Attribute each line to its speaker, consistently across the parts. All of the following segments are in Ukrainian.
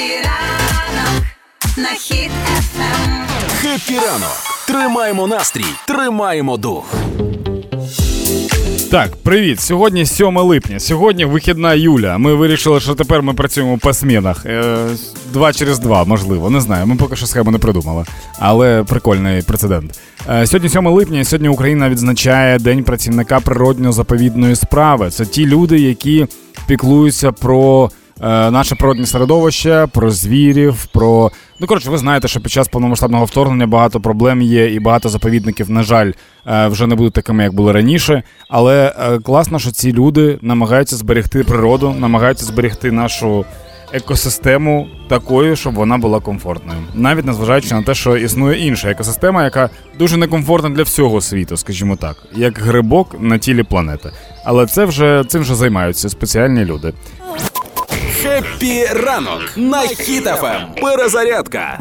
Speaker 1: ранок на хід ефем.
Speaker 2: Хеппі ранок! Тримаємо настрій, тримаємо дух.
Speaker 3: Так, привіт. Сьогодні 7 липня. Сьогодні вихідна Юля. Ми вирішили, що тепер ми працюємо по смінах. Е, Два через два, можливо. Не знаю. Ми поки що схему не придумали. Але прикольний прецедент. Е, Сьогодні 7 липня, і сьогодні Україна відзначає День працівника природньо-заповідної справи. Це ті люди, які піклуються про. Е, Наше природне середовище, про звірів, про ну коротше, ви знаєте, що під час повномасштабного вторгнення багато проблем є, і багато заповідників, на жаль, е, вже не будуть такими, як були раніше. Але е, класно, що ці люди намагаються зберегти природу, намагаються зберегти нашу екосистему такою, щоб вона була комфортною, навіть незважаючи на те, що існує інша екосистема, яка дуже некомфортна для всього світу, скажімо так, як грибок на тілі планети. Але це вже цим вже займаються спеціальні люди.
Speaker 2: Happy ранок на Хіт FM. Перезарядка.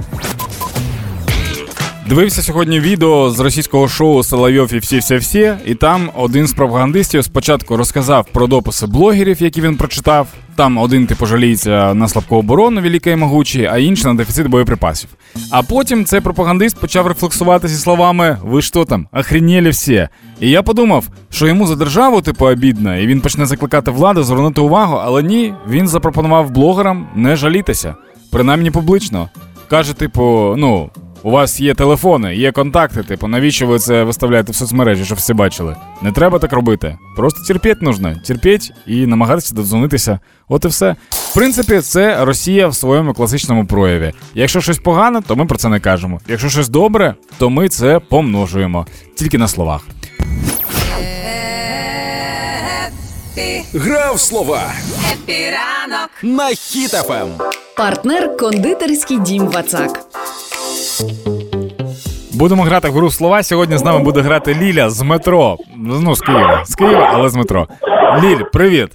Speaker 3: Дивився сьогодні відео з російського шоу Соловйов і всі всі всі і там один з пропагандистів спочатку розказав про дописи блогерів, які він прочитав. Там один типу жаліється на слабку оборону великий и могучий, а інший на дефіцит боєприпасів. А потім цей пропагандист почав рефлексувати зі словами Ви що там, охренели всі? І я подумав, що йому за державу типу обідно, і він почне закликати владу звернути увагу, але ні, він запропонував блогерам не жалітися, принаймні публічно. Каже, типу, ну, у вас є телефони, є контакти, типу, навіщо ви це виставляєте в соцмережі, щоб всі бачили? Не треба так робити. Просто терпіти нужно. Терпіть і намагатися додзвонитися. От і все. В принципі, це Росія в своєму класичному прояві. Якщо щось погане, то ми про це не кажемо. Якщо щось добре, то ми це помножуємо. Тільки на словах.
Speaker 2: Грав слова
Speaker 1: Happy ранок.
Speaker 2: на Хіт FM.
Speaker 4: Партнер кондитерський дім Вацак.
Speaker 3: Будемо грати в гру слова. Сьогодні з нами буде грати Ліля з метро. Ну, з Києва. З Києва, але з метро. Ліль, привіт.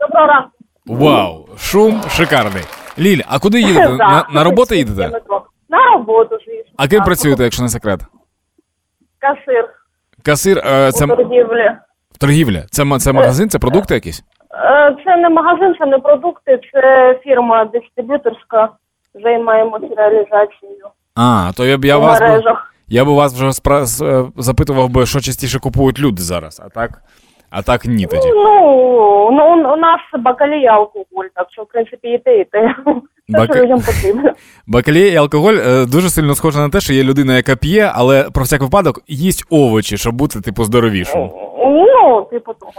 Speaker 5: Доброго ранку.
Speaker 3: Вау, шум шикарний. Ліль, а куди їдете? На, на роботу їдете?
Speaker 5: На роботу, звісно.
Speaker 3: А ким працюєте, якщо не секрет?
Speaker 5: Касир
Speaker 3: Касир, е, це
Speaker 5: у торгівлі.
Speaker 3: в торгівля. Це, ма- це магазин, це продукти якісь?
Speaker 5: Е, Це не магазин, це не продукти, це фірма дистриб'юторська. Займаємося реалізацією
Speaker 3: А, то я б я вас би, я б вас вже спра- е, запитував би, що частіше купують люди зараз, а так, а так ні тоді.
Speaker 5: Ну, ну, у нас бакалія алкоголь, так що, в принципі, і те, і те. Що людям потрібно.
Speaker 3: Бакалія і алкоголь е, дуже сильно схоже на те, що є людина, яка п'є, але про всяк випадок їсть овочі, щоб бути типу здоровішим.
Speaker 5: Ну, типу того.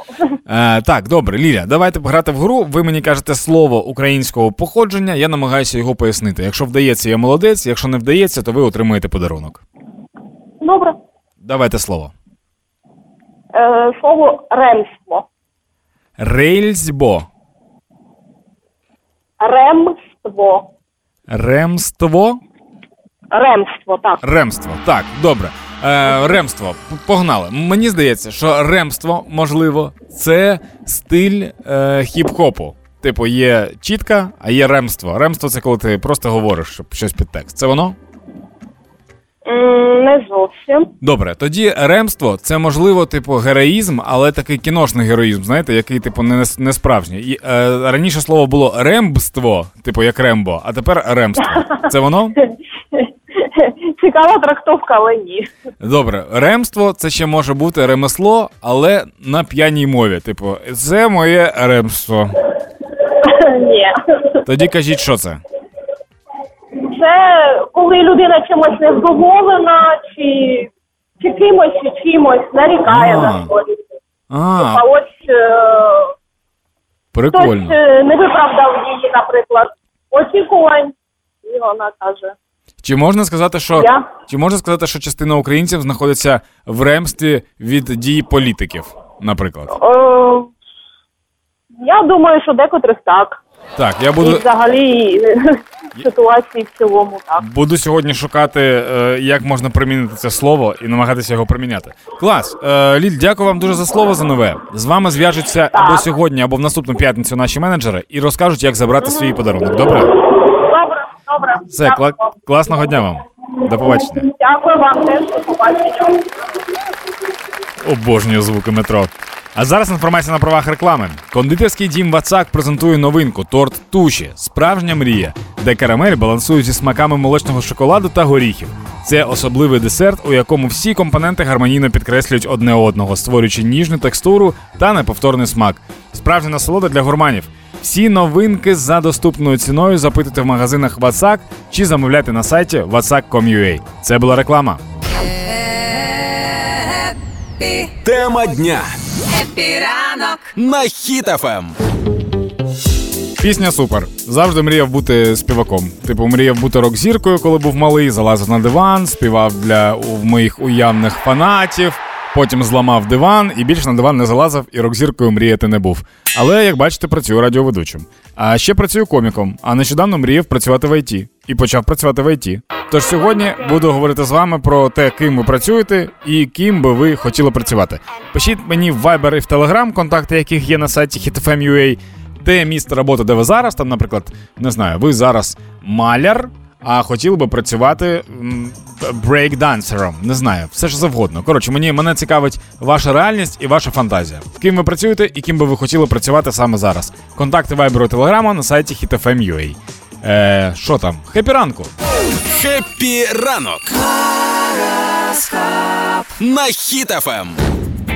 Speaker 3: Е, так, добре, Ліля, давайте грати в гру. Ви мені кажете слово українського походження, я намагаюся його пояснити. Якщо вдається, я молодець, якщо не вдається, то ви отримаєте подарунок.
Speaker 5: Добре.
Speaker 3: Давайте слово.
Speaker 5: Е, Слово ремство.
Speaker 3: Рельсьбо.
Speaker 5: Ремство.
Speaker 3: Ремство.
Speaker 5: Ремство, так.
Speaker 3: Ремство. Так, добре. Е, ремство. Погнали. Мені здається, що ремство, можливо, це стиль е, хіп-хопу. Типу, є чітка, а є ремство. Ремство це коли ти просто говориш щоб щось під текст. Це воно?
Speaker 5: Не зовсім.
Speaker 3: Добре, тоді ремство це можливо, типу, героїзм, але такий кіношний героїзм, знаєте, який, типу, не, не справжній. І, е, раніше слово було рембство, типу як рембо, а тепер ремство. Це воно?
Speaker 5: Цікава трактовка, але ні.
Speaker 3: Добре, ремство це ще може бути ремесло, але на п'яній мові. Типу, це моє ремство.
Speaker 5: Ні.
Speaker 3: Тоді кажіть, що це?
Speaker 5: Це коли людина чимось невдоволена, чи, чи кимось, чи чимось нарікає
Speaker 3: А.
Speaker 5: на щось.
Speaker 3: А,
Speaker 5: А ось е, хтось е, не виправдав її, наприклад, очікувань, і вона каже.
Speaker 3: Чи можна сказати, що
Speaker 5: Я?
Speaker 3: чи можна сказати, що частина українців знаходиться в ремстві від дій політиків, наприклад?
Speaker 5: Е, я думаю, що декотрих так.
Speaker 3: Так, я
Speaker 5: І
Speaker 3: буду.
Speaker 5: взагалі ситуації в цілому так.
Speaker 3: Буду сьогодні шукати, е, як можна примінити це слово і намагатися його приміняти. Клас, е, Ліль, дякую вам дуже за слово за нове. З вами зв'яжуться або сьогодні, або в наступну п'ятницю наші менеджери і розкажуть, як забрати свій подарунок. Добре?
Speaker 5: Добре, добре.
Speaker 3: Все, кла- класного дня вам. До побачення.
Speaker 5: Дякую вам теж, до побачення.
Speaker 3: Обожнюю звуки метро. А зараз інформація на правах реклами. Кондитерський дім Вацак презентує новинку торт туші, справжня мрія, де карамель балансує зі смаками молочного шоколаду та горіхів. Це особливий десерт, у якому всі компоненти гармонійно підкреслюють одне одного, створюючи ніжну текстуру та неповторний смак. Справжня насолода для гурманів. Всі новинки за доступною ціною запитуйте в магазинах Вацак чи замовляйте на сайті vatsak.com.ua. Це була реклама.
Speaker 2: Тема дня
Speaker 1: Happy ранок.
Speaker 2: на Хіт FM.
Speaker 3: Пісня супер. Завжди мріяв бути співаком. Типу, мріяв бути рок-зіркою, коли був малий, залазив на диван, співав для у- моїх уявних фанатів. Потім зламав диван і більше на диван не залазив і рок-зіркою мріяти не був. Але, як бачите, працюю радіоведучим. А ще працюю коміком, а нещодавно мріяв працювати в ІТ. І почав працювати в ІТ. Тож сьогодні буду говорити з вами про те, ким ви працюєте і ким би ви хотіли працювати. Пишіть мені в Viber і в Telegram, контакти яких є на сайті hitfm.ua, де місце роботи, де ви зараз. Там, наприклад, не знаю, ви зараз маляр, а хотіли би працювати брейкдансером. Не знаю, все що завгодно. Коротше, мені мене цікавить ваша реальність і ваша фантазія. Ким ви працюєте і ким би ви хотіли працювати саме зараз. Контакти Viber і Telegram на сайті hitfm.ua. Е, що там? Happy ранку!
Speaker 2: Happy ранок. На Хіт FM!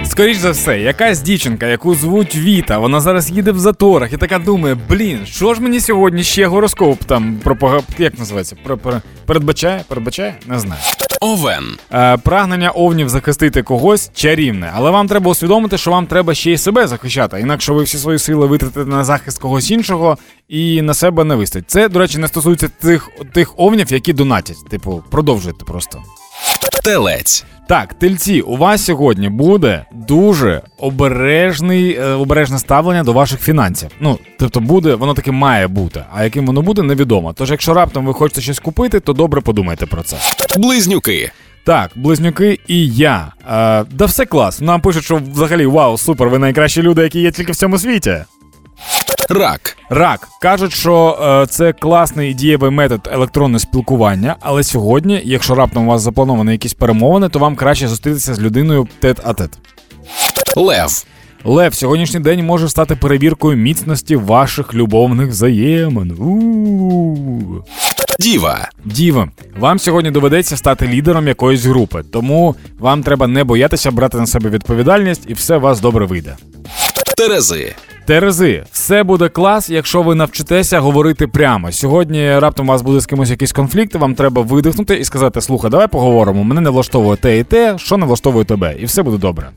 Speaker 3: Скоріш за все, якась дівчинка, яку звуть Віта, вона зараз їде в заторах і така думає: блін, що ж мені сьогодні ще гороскоп там пропага... як називається? Про... Передбачає? Передбачає? Не знаю.
Speaker 2: Овен.
Speaker 3: Е, прагнення овнів захистити когось чарівне, але вам треба усвідомити, що вам треба ще й себе захищати, інакше ви всі свої сили витратите на захист когось іншого і на себе не вистачить. Це, до речі, не стосується тих, тих овнів, які донатять. Типу, продовжуйте просто.
Speaker 2: Телець.
Speaker 3: Так, тельці, у вас сьогодні буде дуже обережний, е, обережне ставлення до ваших фінансів. Ну, тобто буде, воно таки має бути. А яким воно буде, невідомо. Тож, якщо раптом ви хочете щось купити, то добре подумайте про це.
Speaker 2: Близнюки.
Speaker 3: Так, близнюки і я. Е, да все клас. Нам пишуть, що взагалі вау, супер, ви найкращі люди, які є тільки в цьому світі.
Speaker 2: Рак.
Speaker 3: Рак кажуть, що е, це класний і дієвий метод електронного спілкування, але сьогодні, якщо раптом у вас заплановані якісь перемовини, то вам краще зустрітися з людиною тет-а-тет.
Speaker 2: Лев.
Speaker 3: Лев, сьогоднішній день може стати перевіркою міцності ваших любовних взаємин. У-у-у.
Speaker 2: Діва.
Speaker 3: Діва, вам сьогодні доведеться стати лідером якоїсь групи, тому вам треба не боятися брати на себе відповідальність, і все у вас добре вийде.
Speaker 2: Терези.
Speaker 3: Терези, все буде клас, якщо ви навчитеся говорити прямо. Сьогодні раптом у вас буде з кимось якийсь конфлікт, вам треба видихнути і сказати: слухай, давай поговоримо. Мене не влаштовує те і те, що не влаштовує тебе, і все буде добре.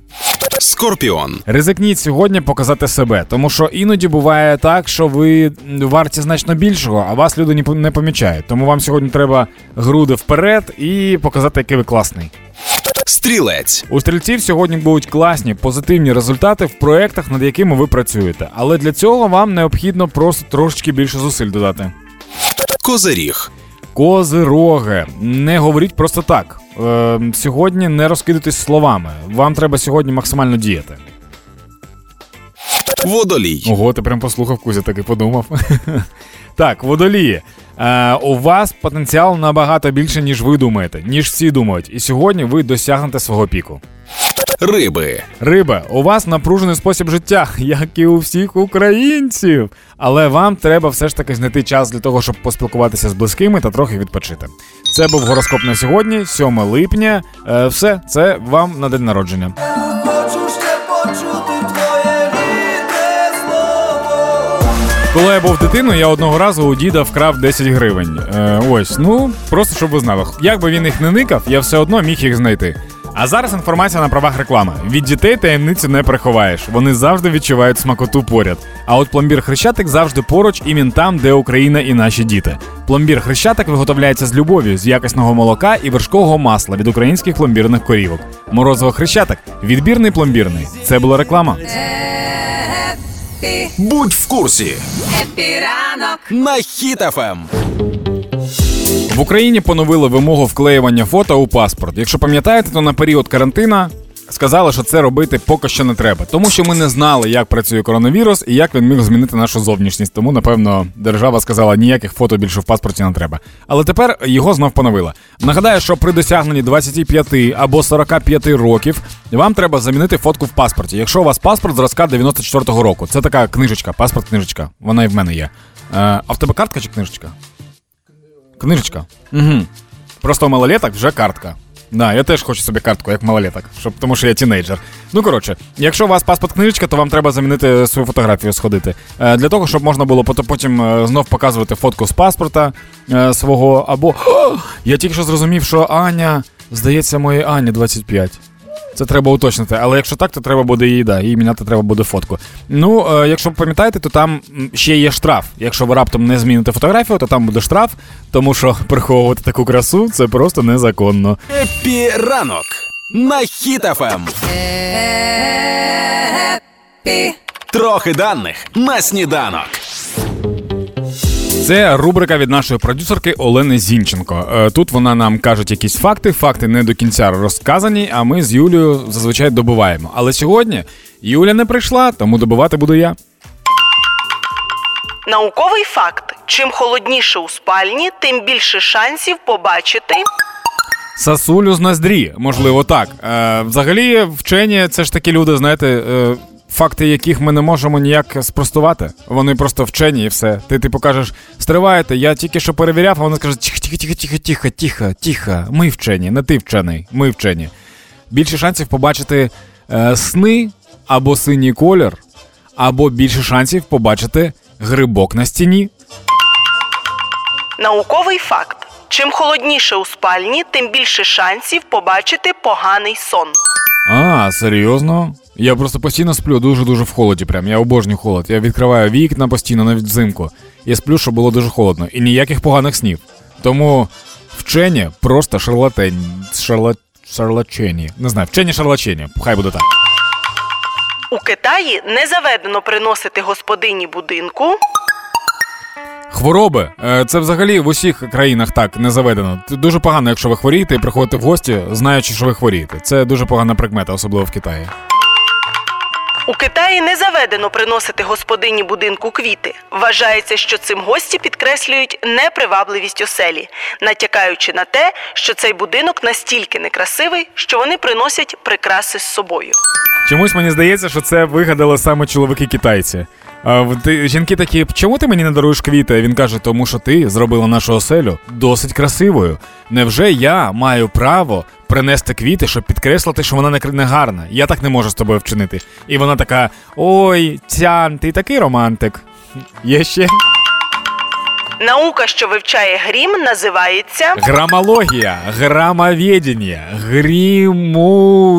Speaker 2: Скорпіон.
Speaker 3: Ризикніть сьогодні показати себе, тому що іноді буває так, що ви варті значно більшого, а вас люди не помічають. Тому вам сьогодні треба груди вперед і показати, який ви класний.
Speaker 2: Стрілець.
Speaker 3: У стрільців сьогодні будуть класні позитивні результати в проєктах, над якими ви працюєте. Але для цього вам необхідно просто трошечки більше зусиль додати.
Speaker 2: Козиріг.
Speaker 3: Козироги, не говоріть просто так. Е, сьогодні не розкидайтесь словами. Вам треба сьогодні максимально діяти.
Speaker 2: Водолій.
Speaker 3: Ого, ти прям послухав Кузя, так і подумав. так, водолії. Е, у вас потенціал набагато більше, ніж ви думаєте, ніж всі думають. І сьогодні ви досягнете свого піку.
Speaker 2: Риби.
Speaker 3: Риба, у вас напружений спосіб життя, як і у всіх українців. Але вам треба все ж таки знайти час для того, щоб поспілкуватися з близькими та трохи відпочити. Це був гороскоп на сьогодні, 7 липня. Е, все, це вам на день народження.
Speaker 6: Хочу ще почути
Speaker 3: Коли я був дитиною, я одного разу у діда вкрав 10 гривень. Е, ось, ну просто щоб ви знали. Як би він їх не никав, я все одно міг їх знайти. А зараз інформація на правах реклами. Від дітей таємницю не приховаєш. Вони завжди відчувають смакоту поряд. А от пломбір Хрещатик завжди поруч і він там, де Україна і наші діти. Пломбір Хрещатик виготовляється з любов'ю, з якісного молока і вершкового масла від українських пломбірних корівок. Морозиво Хрещатик відбірний пломбірний. Це була реклама.
Speaker 1: Happy,
Speaker 2: Будь в курсі.
Speaker 1: Happy ранок.
Speaker 2: На Хіт FM.
Speaker 3: В Україні поновили вимогу вклеювання фото у паспорт. Якщо пам'ятаєте, то на період карантина сказали, що це робити поки що не треба, тому що ми не знали, як працює коронавірус і як він міг змінити нашу зовнішність. Тому, напевно, держава сказала, ніяких фото більше в паспорті не треба. Але тепер його знов поновила. Нагадаю, що при досягненні 25 або 45 років вам треба замінити фотку в паспорті. Якщо у вас паспорт зразка 94-го року, це така книжечка, паспорт книжечка. Вона і в мене є. Е, а в тебе картка чи книжечка? Книжечка. Угу. Просто у малолеток вже картка. Да, я теж хочу собі картку, як малолеток, щоб, тому що я тінейджер. Ну коротше, якщо у вас паспорт книжечка, то вам треба замінити свою фотографію, сходити. Е, для того, щоб можна було потім е, знов показувати фотку з паспорта е, свого. Або О, я тільки що зрозумів, що Аня, здається, моїй Ані 25. Це треба уточнити, але якщо так, то треба буде їй, да, їй міняти треба буде фотку. Ну, е, якщо ви пам'ятаєте, то там ще є штраф. Якщо ви раптом не зміните фотографію, то там буде штраф, тому що приховувати таку красу це просто незаконно.
Speaker 2: Happy ранок на Хіт
Speaker 1: FM.
Speaker 2: Трохи даних на сніданок.
Speaker 3: Це рубрика від нашої продюсерки Олени Зінченко. Е, Тут вона нам каже якісь факти. Факти не до кінця розказані, а ми з Юлією зазвичай добуваємо. Але сьогодні Юля не прийшла, тому добувати буду я.
Speaker 7: Науковий факт: чим холодніше у спальні, тим більше шансів побачити.
Speaker 3: Сасулю з ноздрі, можливо, так. Е, взагалі, вчені це ж такі люди, знаєте, е, факти яких ми не можемо ніяк спростувати. Вони просто вчені і все. Ти типу кажеш, стривайте, я тільки що перевіряв, а вони скажуть, тихо, тихо, тихо, тихо, тихо, тихо, тихо. Ми вчені, не ти вчений, ми вчені. Більше шансів побачити е, сни або синій колір, або більше шансів побачити грибок на стіні.
Speaker 7: Науковий факт: чим холодніше у спальні, тим більше шансів побачити поганий сон.
Speaker 3: А, серйозно? Я просто постійно сплю дуже-дуже в холоді. Прям я обожнюю холод. Я відкриваю вікна постійно, навіть взимку. Я сплю, щоб було дуже холодно. І ніяких поганих снів. Тому вчені просто шарлатень. Шарла... Шарлачені. Не знаю, вчені шарлачені. Хай буде так.
Speaker 7: У Китаї не заведено приносити господині будинку.
Speaker 3: Хвороби. Е, Це взагалі в усіх країнах так не заведено. Дуже погано, якщо ви хворієте і приходите в гості, знаючи, що ви хворієте. Це дуже погана прикмета, особливо в Китаї.
Speaker 7: У Китаї не заведено приносити господині будинку квіти. Вважається, що цим гості підкреслюють непривабливість оселі, натякаючи на те, що цей будинок настільки некрасивий, що вони приносять прикраси з собою.
Speaker 3: Чомусь мені здається, що це вигадали саме чоловіки китайці. Жінки такі, чому ти мені не даруєш квіти? Він каже, тому що ти зробила нашу оселю досить красивою. Невже я маю право принести квіти, щоб підкреслити, що вона не, гарна? Я так не можу з тобою вчинити. І вона така: Ой, Цян, ти такий романтик. Є ще
Speaker 7: Наука, що вивчає грім, називається
Speaker 3: грамологія, грамоведення, гримучення,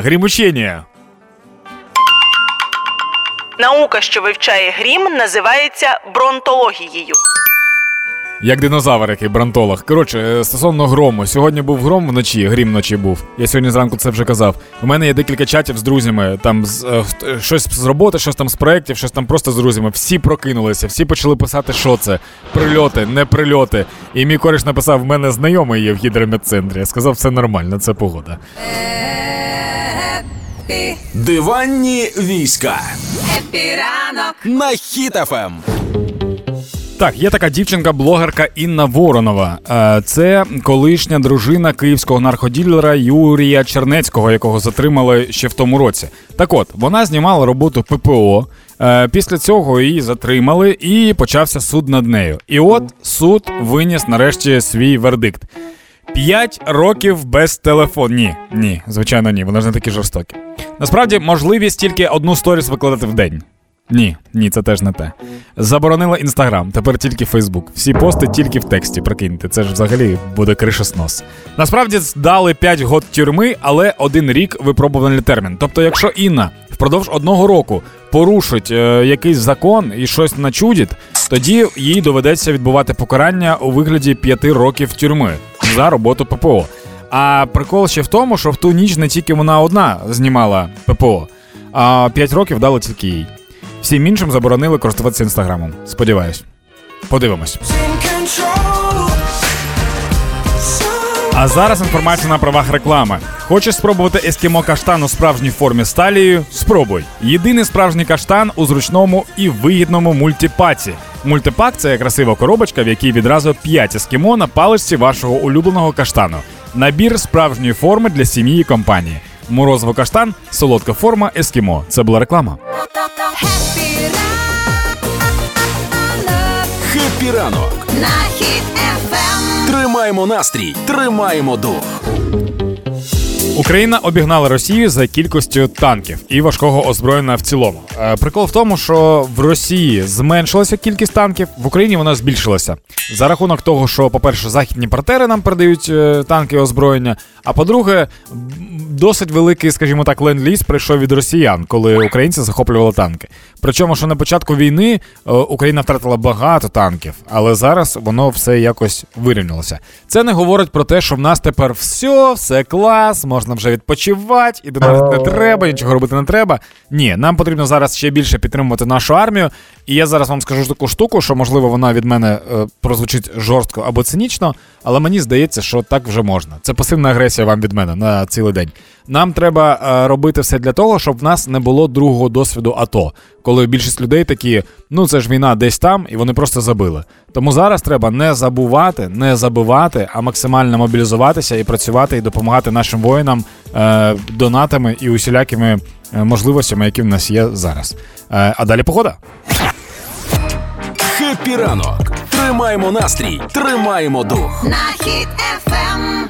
Speaker 3: гримучення.
Speaker 7: Наука, що вивчає грім, називається бронтологією.
Speaker 3: Як динозавр, який бронтолог. Коротше, е, стосовно грому. Сьогодні був гром вночі, грім вночі був. Я сьогодні зранку це вже казав. У мене є декілька чатів з друзями. Там з, е, щось з роботи, щось там з проєктів, щось там просто з друзями. Всі прокинулися, всі почали писати, що це. Прильоти, не прильоти. І мій кореш написав: в мене знайомий є в гідрометцентрі. Я сказав, все нормально, це погода.
Speaker 1: Happy.
Speaker 2: Диванні війська
Speaker 1: Happy ранок.
Speaker 2: на Хіт FM.
Speaker 3: Так, є така дівчинка-блогерка Інна Воронова. Е, Це колишня дружина київського наркоділера Юрія Чернецького, якого затримали ще в тому році. Так от, вона знімала роботу ППО. е, Після цього її затримали і почався суд над нею. І от суд виніс нарешті свій вердикт. П'ять років без телефону. Ні, ні, звичайно, ні. Вони ж не такі жорстокі. Насправді, можливість тільки одну сторіс викладати в день. Ні, ні, це теж не те. Заборонила інстаграм, тепер тільки Фейсбук. Всі пости тільки в тексті. Прикиньте, це ж взагалі буде кришоснос. Насправді дали 5 год тюрми, але один рік випробувальний термін. Тобто, якщо Інна впродовж одного року порушить е, якийсь закон і щось начудить, тоді їй доведеться відбувати покарання у вигляді 5 років тюрми за роботу ППО. А прикол ще в тому, що в ту ніч не тільки вона одна знімала ППО, а 5 років дали тільки їй. Всім іншим заборонили користуватися інстаграмом. Сподіваюсь. Подивимось. А зараз інформація на правах реклами. Хочеш спробувати ескімо каштан у справжній формі з? Спробуй. Єдиний справжній каштан у зручному і вигідному мультипаці. Мультипак це красива коробочка, в якій відразу 5 ескімо на паличці вашого улюбленого каштану. Набір справжньої форми для сім'ї і компанії. Морозиво каштан, солодка форма ескімо. Це була реклама.
Speaker 1: Хеппі ранок
Speaker 2: Хеппі ранок.
Speaker 1: на хід ефем.
Speaker 2: Тримаємо настрій, тримаємо дух.
Speaker 3: Україна обігнала Росію за кількістю танків і важкого озброєння в цілому. Е, Прикол в тому, що в Росії зменшилася кількість танків, в Україні вона збільшилася. За рахунок того, що, по-перше, західні партнери нам передають е, танки і озброєння. А по-друге, досить великий, скажімо так, ленд-ліз прийшов від росіян, коли українці захоплювали танки. Причому, що на початку війни е, Україна втратила багато танків, але зараз воно все якось вирівнялося. Це не говорить про те, що в нас тепер все, все клас, можна вже відпочивати, і донатити не треба, нічого робити не треба. Ні, нам потрібно зараз ще більше підтримувати нашу армію. І я зараз вам скажу таку штуку, що можливо вона від мене е, прозвучить жорстко або цинічно, але мені здається, що так вже можна. Це пасивна агресія вам від мене на цілий день. Нам треба е, робити все для того, щоб в нас не було другого досвіду АТО, коли більшість людей такі, ну це ж війна десь там, і вони просто забили. Тому зараз треба не забувати, не забивати, а максимально мобілізуватися і працювати і допомагати нашим воїнам е, донатами і усілякими е, можливостями, які в нас є зараз. Е, а далі погода.
Speaker 2: Хеппі ранок. Тримаємо настрій, тримаємо дух.
Speaker 1: На хід ефем.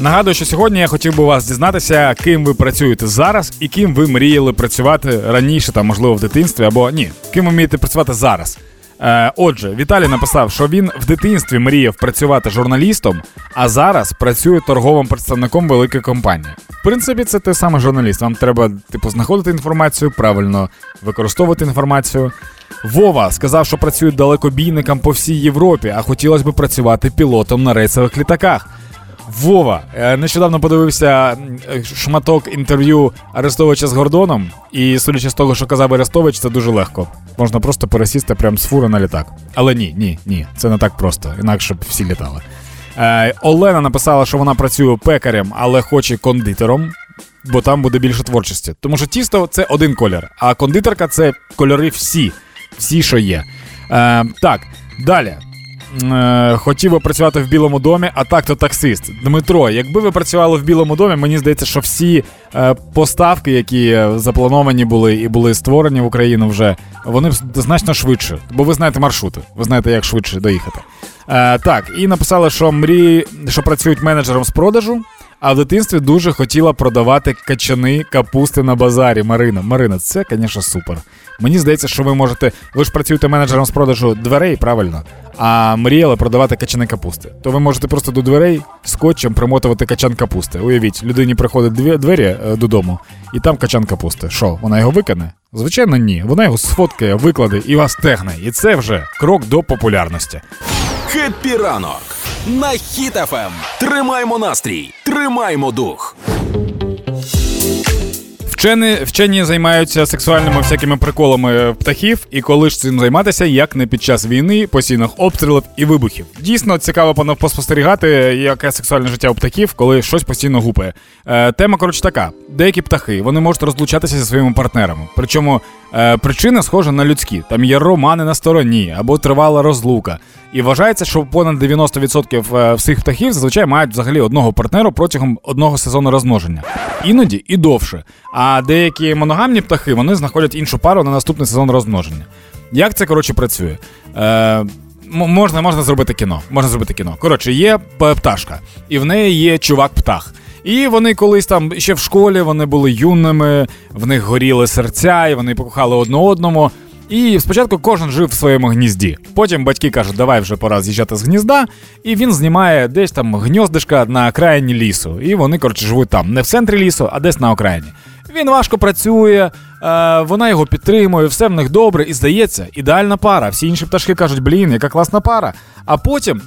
Speaker 3: Нагадую, що сьогодні я хотів би вас дізнатися, ким ви працюєте зараз і ким ви мріяли працювати раніше, там, можливо, в дитинстві, або ні, ким ви вмієте працювати зараз. Е, отже, Віталій написав, що він в дитинстві мріяв працювати журналістом, а зараз працює торговим представником великої компанії. В принципі, це те саме журналіст. Вам треба, типу, знаходити інформацію, правильно використовувати інформацію. Вова сказав, що працює далекобійником по всій Європі, а хотілося б працювати пілотом на рейсових літаках. Вова, е, нещодавно подивився е, шматок інтерв'ю Арестовича з Гордоном, і судячи з того, що казав Арестович, це дуже легко. Можна просто пересісти прямо з фури на літак. Але ні, ні, ні, це не так просто, інакше б всі літали. Е, Олена написала, що вона працює пекарем, але хоче кондитером, бо там буде більше творчості. Тому що тісто це один колір, а кондитерка це кольори всі, всі, що є. Так, далі. Е, хотів би працювати в Білому домі, а так то таксист. Дмитро, якби ви працювали в Білому домі, мені здається, що всі е, поставки, які заплановані були і були створені в Україну вже, вони б значно швидше. Бо ви знаєте маршрути, ви знаєте, як швидше доїхати. Е, так, і написали, що мрії, що працюють менеджером з продажу. А в дитинстві дуже хотіла продавати качани капусти на базарі. Марина. Марина, це, звісно, супер. Мені здається, що ви можете. Ви ж працюєте менеджером з продажу дверей, правильно? А мріяли продавати качани капусти. То ви можете просто до дверей скотчем примотувати качан капусти. Уявіть, людині приходить дві двері е, додому, і там качан капусти. Що, вона його викине? Звичайно, ні. Вона його сфоткає, викладе і вас тегне. І це вже крок до популярності.
Speaker 2: Хеппі ранок. На Хіт FM. Тримаємо настрій, тримаємо дух.
Speaker 3: Вчені, вчені займаються сексуальними всякими приколами птахів, і коли ж цим займатися, як не під час війни, постійних обстрілів і вибухів. Дійсно цікаво поспостерігати, яке сексуальне життя у птахів, коли щось постійно гупає. Е, тема, коротше, така: деякі птахи вони можуть розлучатися зі своїми партнерами. Причому е, причина схожа на людські. Там є романи на стороні або тривала розлука. І вважається, що понад 90% е, всіх птахів зазвичай мають взагалі одного партнера протягом одного сезону розмноження. Іноді і довше. А деякі моногамні птахи вони знаходять іншу пару на наступний сезон розмноження. Як це коротше працює? Е, можна, можна зробити кіно. Можна зробити кіно. Коротше, є пташка, і в неї є чувак-птах. І вони колись там ще в школі вони були юними, в них горіли серця, і вони покохали одне одному. І спочатку кожен жив в своєму гнізді. Потім батьки кажуть, давай вже пора з'їжджати з гнізда, і він знімає десь там гніздишка на окраїні лісу. І вони, коротше, живуть там, не в центрі лісу, а десь на окраїні. Він важко працює, е, вона його підтримує, все в них добре, і здається, ідеальна пара. Всі інші пташки кажуть, блін, яка класна пара. А потім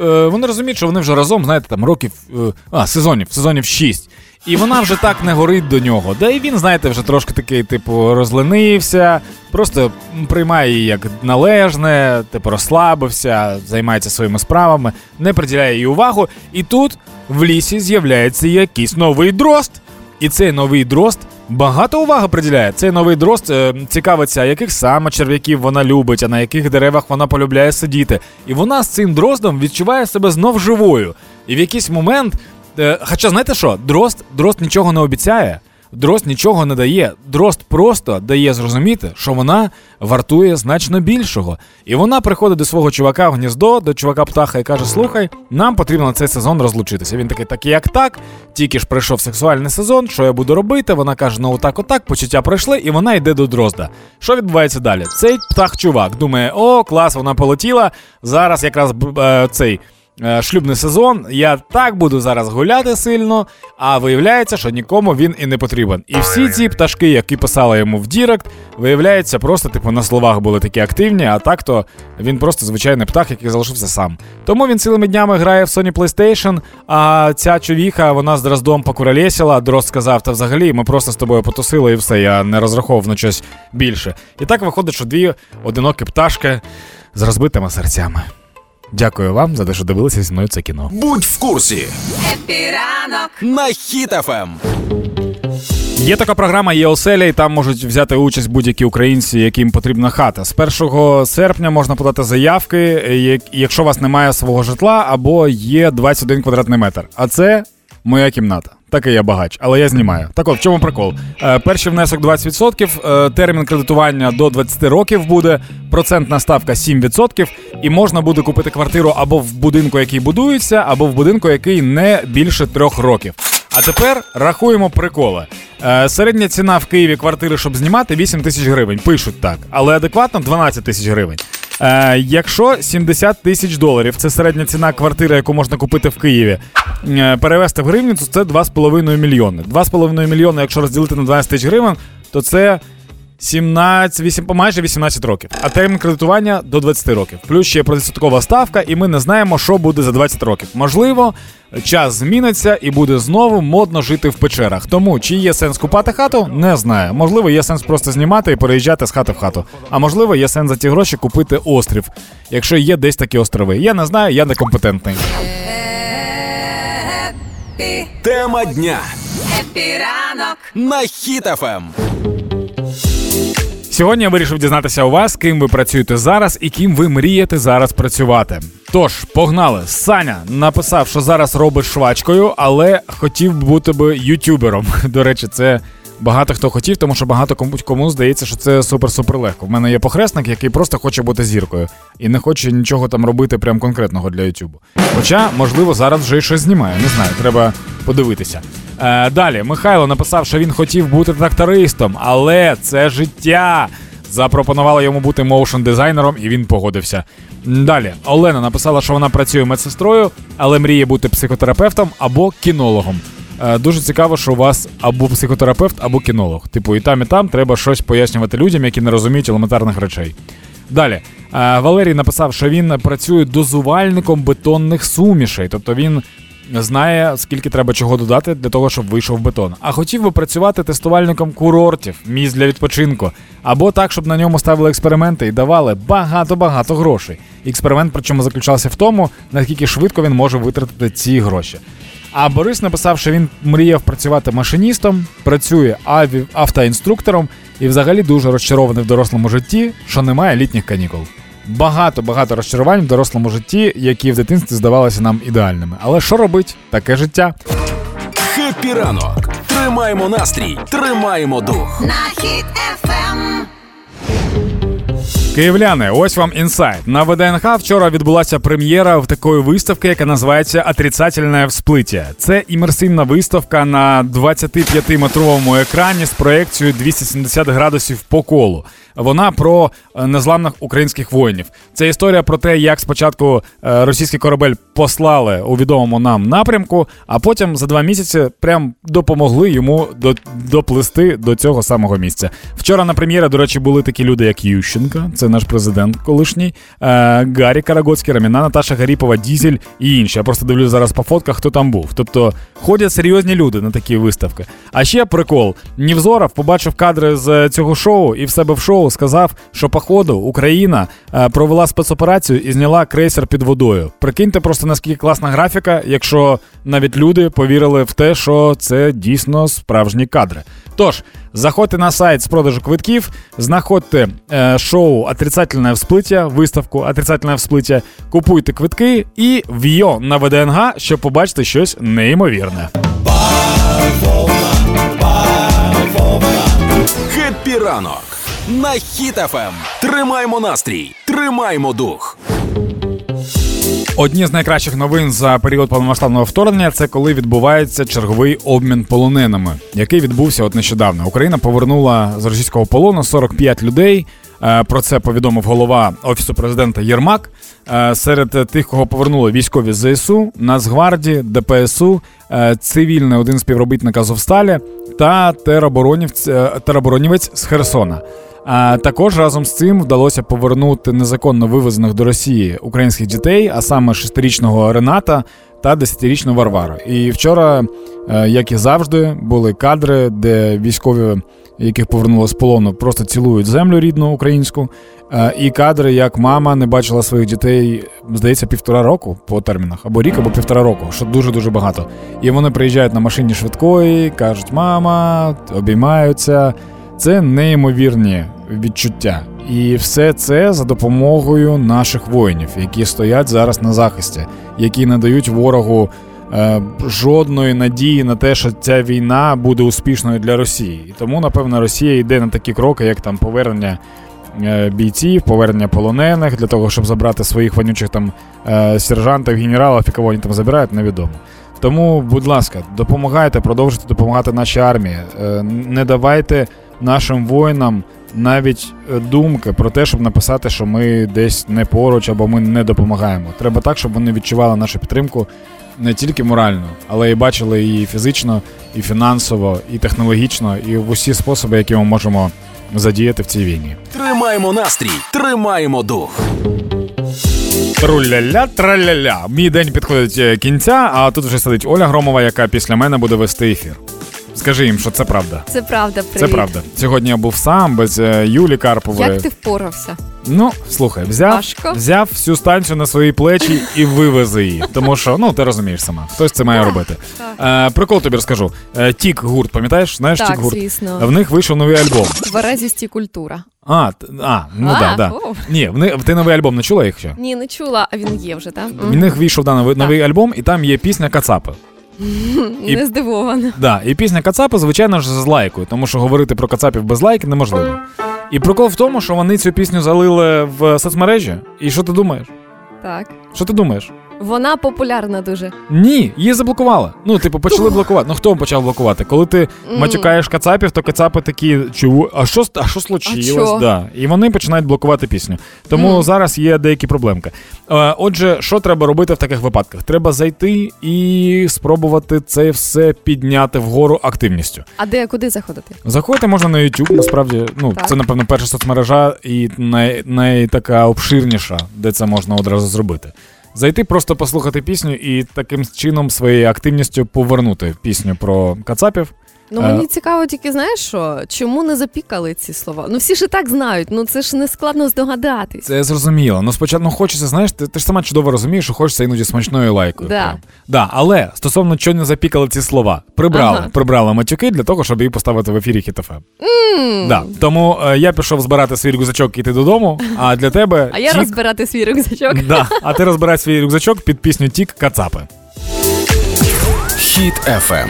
Speaker 3: е, вони розуміють, що вони вже разом, знаєте, там років, е, а, сезонів, сезонів 6. І вона вже так не горить до нього. Да і він, знаєте, вже трошки такий, типу, розленився, просто приймає її як належне, типу, розслабився, займається своїми справами, не приділяє їй увагу. І тут в лісі з'являється якийсь новий дрозд. І цей новий дрозд багато уваги приділяє. Цей новий дрозд е, цікавиться, яких саме черв'яків вона любить, а на яких деревах вона полюбляє сидіти. І вона з цим дроздом відчуває себе знов живою. І в якийсь момент. Е, хоча знаєте що, дрозд, дрозд нічого не обіцяє. Дрозд нічого не дає. Дрозд просто дає зрозуміти, що вона вартує значно більшого. І вона приходить до свого чувака в гніздо, до чувака птаха і каже: Слухай, нам потрібно цей сезон розлучитися. Він такий, так як так, тільки ж прийшов сексуальний сезон, що я буду робити? Вона каже: ну отак, отак, почуття пройшли, і вона йде до дрозда. Що відбувається далі? Цей птах-чувак думає: о, клас, вона полетіла. Зараз якраз е, цей. Е, Шлюбний сезон, я так буду зараз гуляти сильно, а виявляється, що нікому він і не потрібен. І всі ці пташки, які писали йому в Direct, виявляється, просто типу на словах були такі активні, а так то він просто звичайний птах, який залишився сам. Тому він цілими днями грає в Sony PlayStation, а ця чувіха, вона з Дроздом покуролесила, Дрозд сказав, та взагалі ми просто з тобою потусили і все, я не розраховував на щось більше. І так виходить, що дві одинокі пташки з розбитими серцями. Дякую вам за те, що дивилися зі мною це кіно.
Speaker 2: Будь в курсі
Speaker 1: Епіранок.
Speaker 2: на Хіт Ем.
Speaker 3: Є така програма є оселя, і там можуть взяти участь будь-які українці, яким потрібна хата. З 1 серпня можна подати заявки, е, як- якщо у вас немає свого житла або є 21 квадратний метр. А це моя кімната. Так і я багач, але я знімаю. Так от, в чому прикол? Е, перший внесок 20%, е, термін кредитування до 20 років буде, процентна ставка 7%, і можна буде купити квартиру або в будинку, який будується, або в будинку, який не більше трьох років. А тепер рахуємо приколи. Е, середня ціна в Києві квартири, щоб знімати, 8 тисяч гривень. Пишуть так, але адекватно 12 тисяч гривень. Е, якщо 70 тисяч доларів це середня ціна квартири, яку можна купити в Києві, е, перевести в гривні, то це 2,5 мільйони. 2,5 мільйони, якщо розділити на 12 тисяч гривень, то це 17, 8, майже 18 років. А термін кредитування до 20 років. Плюс ще є проценткова ставка, і ми не знаємо, що буде за 20 років. Можливо, час зміниться і буде знову модно жити в печерах. Тому чи є сенс купати хату, не знаю. Можливо, є сенс просто знімати і переїжджати з хати в хату. А можливо, є сенс за ті гроші купити острів, якщо є десь такі острови. Я не знаю, я некомпетентний.
Speaker 2: Тема дня
Speaker 1: Хеппі ранок.
Speaker 2: на Хіт Ем. FM.
Speaker 3: Сьогодні я вирішив дізнатися у вас, ким ви працюєте зараз і ким ви мрієте зараз працювати. Тож, погнали. Саня написав, що зараз робить швачкою, але хотів бути би ютюбером. До речі, це багато хто хотів, тому що багато кому, кому здається, що це супер-супер легко. В мене є похресник, який просто хоче бути зіркою і не хоче нічого там робити прям конкретного для Ютубу. Хоча, можливо, зараз вже й щось знімає. Не знаю, треба подивитися. Е, далі, Михайло написав, що він хотів бути трактористом, але це життя. Запропонувала йому бути моушн дизайнером, і він погодився. Далі Олена написала, що вона працює медсестрою, але мріє бути психотерапевтом або кінологом. Е, Дуже цікаво, що у вас або психотерапевт, або кінолог. Типу, і там, і там треба щось пояснювати людям, які не розуміють елементарних речей. Далі. Е, Валерій написав, що він працює дозувальником бетонних сумішей. Тобто він знає, скільки треба чого додати для того, щоб вийшов бетон. А хотів би працювати тестувальником курортів, місць для відпочинку, або так, щоб на ньому ставили експерименти і давали багато-багато грошей. Експеримент, причому заключався в тому, наскільки швидко він може витратити ці гроші. А Борис написав, що він мріяв працювати машиністом, працює аві- автоінструктором і взагалі дуже розчарований в дорослому житті, що немає літніх канікул. Багато багато розчарувань в дорослому житті, які в дитинстві здавалися нам ідеальними. Але що робить таке життя?
Speaker 2: Хеппі ранок. Тримаємо настрій, тримаємо дух.
Speaker 1: На Хіт FM.
Speaker 3: Київляни, ось вам інсайд. На ВДНХ вчора відбулася прем'єра в такої виставки, яка називається Отрицательне всплиття. Це імерсивна виставка на 25-метровому екрані з проекцією 270 градусів по колу. Вона про е, незламних українських воїнів. Це історія про те, як спочатку е, російський корабель послали у відомому нам напрямку, а потім за два місяці прям допомогли йому доплисти до цього самого місця. Вчора на прем'єрі, до речі, були такі люди, як Ющенка. Це наш президент колишній, е, Гаррі Карагоцький, Раміна, Наташа Гаріпова, Дізель і інші. Я просто дивлюсь зараз по фотках, хто там був. Тобто ходять серйозні люди на такі виставки. А ще прикол: Нівзоров побачив кадри з цього шоу і в себе в шоу сказав, що походу Україна е, провела спецоперацію і зняла крейсер під водою. Прикиньте просто наскільки класна графіка, якщо навіть люди повірили в те, що це дійсно справжні кадри. Тож, заходьте на сайт з продажу квитків, знаходьте е, шоу Отрицательне всплиття, виставку Отрицательне всплиття, купуйте квитки і в'йо на ВДНГ, щоб побачити щось неймовірне.
Speaker 2: Хеппі ранок на Хіт FM. Тримаймо настрій, тримаймо дух.
Speaker 3: Одні з найкращих новин за період повномасштабного вторгнення це коли відбувається черговий обмін полоненими, який відбувся от нещодавно. Україна повернула з російського полону 45 людей. Е, Про це повідомив голова офісу президента Єрмак. Е, Серед тих, кого повернули військові з ЗСУ, Нацгвардії, ДПСУ, е, цивільний один співробітник Азовсталі та тероборонівець з Херсона. А також разом з цим вдалося повернути незаконно вивезених до Росії українських дітей, а саме шестирічного Рената та десятирічну Варвару. І вчора, е, як і завжди, були кадри, де військові, яких повернули з полону, просто цілують землю рідну українську. Е, І кадри, як мама не бачила своїх дітей, здається, півтора року по термінах, або рік, або півтора року, що дуже дуже багато. І вони приїжджають на машині швидкої, кажуть, мама, обіймаються. Це неймовірні відчуття. І все це за допомогою наших воїнів, які стоять зараз на захисті, які не дають ворогу е, жодної надії на те, що ця війна буде успішною для Росії. І тому, напевно, Росія йде на такі кроки, як там повернення е, бійців, повернення полонених для того, щоб забрати своїх вонючих там е, сержантів, генералів, і кого вони там забирають, невідомо. Тому, будь ласка, допомагайте, продовжуйте допомагати нашій армії. Е, Не давайте нашим воїнам навіть е, думки про те, щоб написати, що ми десь не поруч або ми не допомагаємо. Треба так, щоб вони відчували нашу підтримку не тільки морально, але і бачили її фізично, і фінансово, і технологічно, і в усі способи, які ми можемо задіяти в цій війні.
Speaker 2: Тримаймо настрій, тримаємо дух.
Speaker 3: Труляля, траляля. Мій день підходить е, кінця, а тут вже сидить Оля Громова, яка після мене буде вести ефір. Скажи їм, що це правда.
Speaker 8: Це правда, привіт.
Speaker 3: Це правда. Сьогодні я був сам без е, Юлі Карпової.
Speaker 8: Як ти впорався?
Speaker 3: Ну, слухай, взяв,
Speaker 8: Важко.
Speaker 3: взяв всю станцію на свої плечі і вивези її. Тому що, ну, ти розумієш сама, хтось це має робити. Е, прикол тобі розкажу. Е, Тік гурт, пам'ятаєш? Знаєш
Speaker 8: Так,
Speaker 3: Тік гурт?
Speaker 8: звісно.
Speaker 3: В них вийшов новий альбом.
Speaker 8: Тверезість і культура.
Speaker 3: А, т- а ну
Speaker 8: А,
Speaker 3: так, да,
Speaker 8: о.
Speaker 3: Ні, в них- ти новий альбом не чула їх ще?
Speaker 8: Ні, не чула, а він є вже, так?
Speaker 3: В них вийшов да, новий, новий альбом, і там є пісня Кацапи. І-
Speaker 8: Не здивована.
Speaker 3: Да, і пісня Кацапа, звичайно ж, з лайкою, тому що говорити про Кацапів без лайки неможливо. І прикол в тому, що вони цю пісню залили в соцмережі. І що ти думаєш?
Speaker 8: Так.
Speaker 3: Що ти думаєш?
Speaker 8: Вона популярна дуже.
Speaker 3: Ні, її заблокували. Ну, типу, почали блокувати. Ну хто почав блокувати? Коли ти матюкаєш кацапів, то кацапи такі чу, а що а що случилось?
Speaker 8: чо?
Speaker 3: Да. І вони починають блокувати пісню. Тому зараз є деякі проблемки. Е, Отже, що треба робити в таких випадках? Треба зайти і спробувати це все підняти вгору активністю.
Speaker 8: А де куди заходити?
Speaker 3: Заходити можна на YouTube, насправді, ну
Speaker 8: Так.
Speaker 3: це напевно перша соцмережа і най, найтака обширніша, де це можна одразу зробити. Зайти, просто послухати пісню і таким чином своєю активністю повернути пісню про Кацапів.
Speaker 8: Ну
Speaker 3: Е.
Speaker 8: мені цікаво, тільки знаєш що? Чому не запікали ці слова? Ну всі ж і так знають, ну це ж не складно здогадатись.
Speaker 3: Це зрозуміло. Ну спочатку хочеться, знаєш, ти, ти ж сама чудово розумієш, що хочеться іноді смачною лайкою.
Speaker 8: Да.
Speaker 3: Прям. Да, але стосовно чого не запікали ці слова, прибрали,
Speaker 8: Ага.
Speaker 3: прибрали матюки для того, щоб її поставити в ефірі Хіт FM. Да. Тому е, я пішов збирати свій рюкзачок і йти додому, а для тебе.
Speaker 8: А я розбирати свій рюкзачок.
Speaker 3: Да, а ти розбирай свій рюкзачок під пісню Тік Кацапи.
Speaker 2: Хіт FM.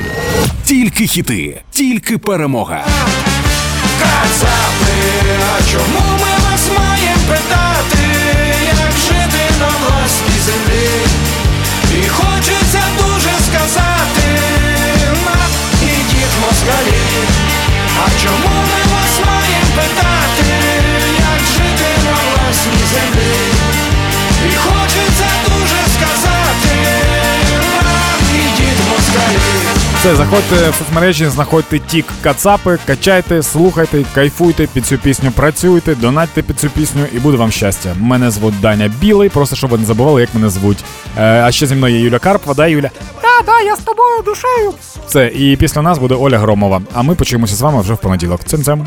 Speaker 2: Тільки хіти, тільки перемога.
Speaker 6: Кацапи, а чому ми вас маємо питати, як жити на власній землі? І хочеться дуже сказати, на ідіть москалі. А чому ми вас маємо питати, як жити на власній землі? І хочеться
Speaker 3: Все, заходьте в соцмережі, знаходьте тік кацапи, качайте, слухайте, кайфуйте під цю пісню, працюйте, донатьте під цю пісню і буде вам щастя. Мене звуть Даня Білий, просто щоб ви не забували, як мене звуть. Е, а ще зі мною є Юля Карпова, да, Юля? Да, да, я з тобою душею. Все, і після нас буде Оля Громова. А ми почуємося з вами вже в понеділок. Цим-цим.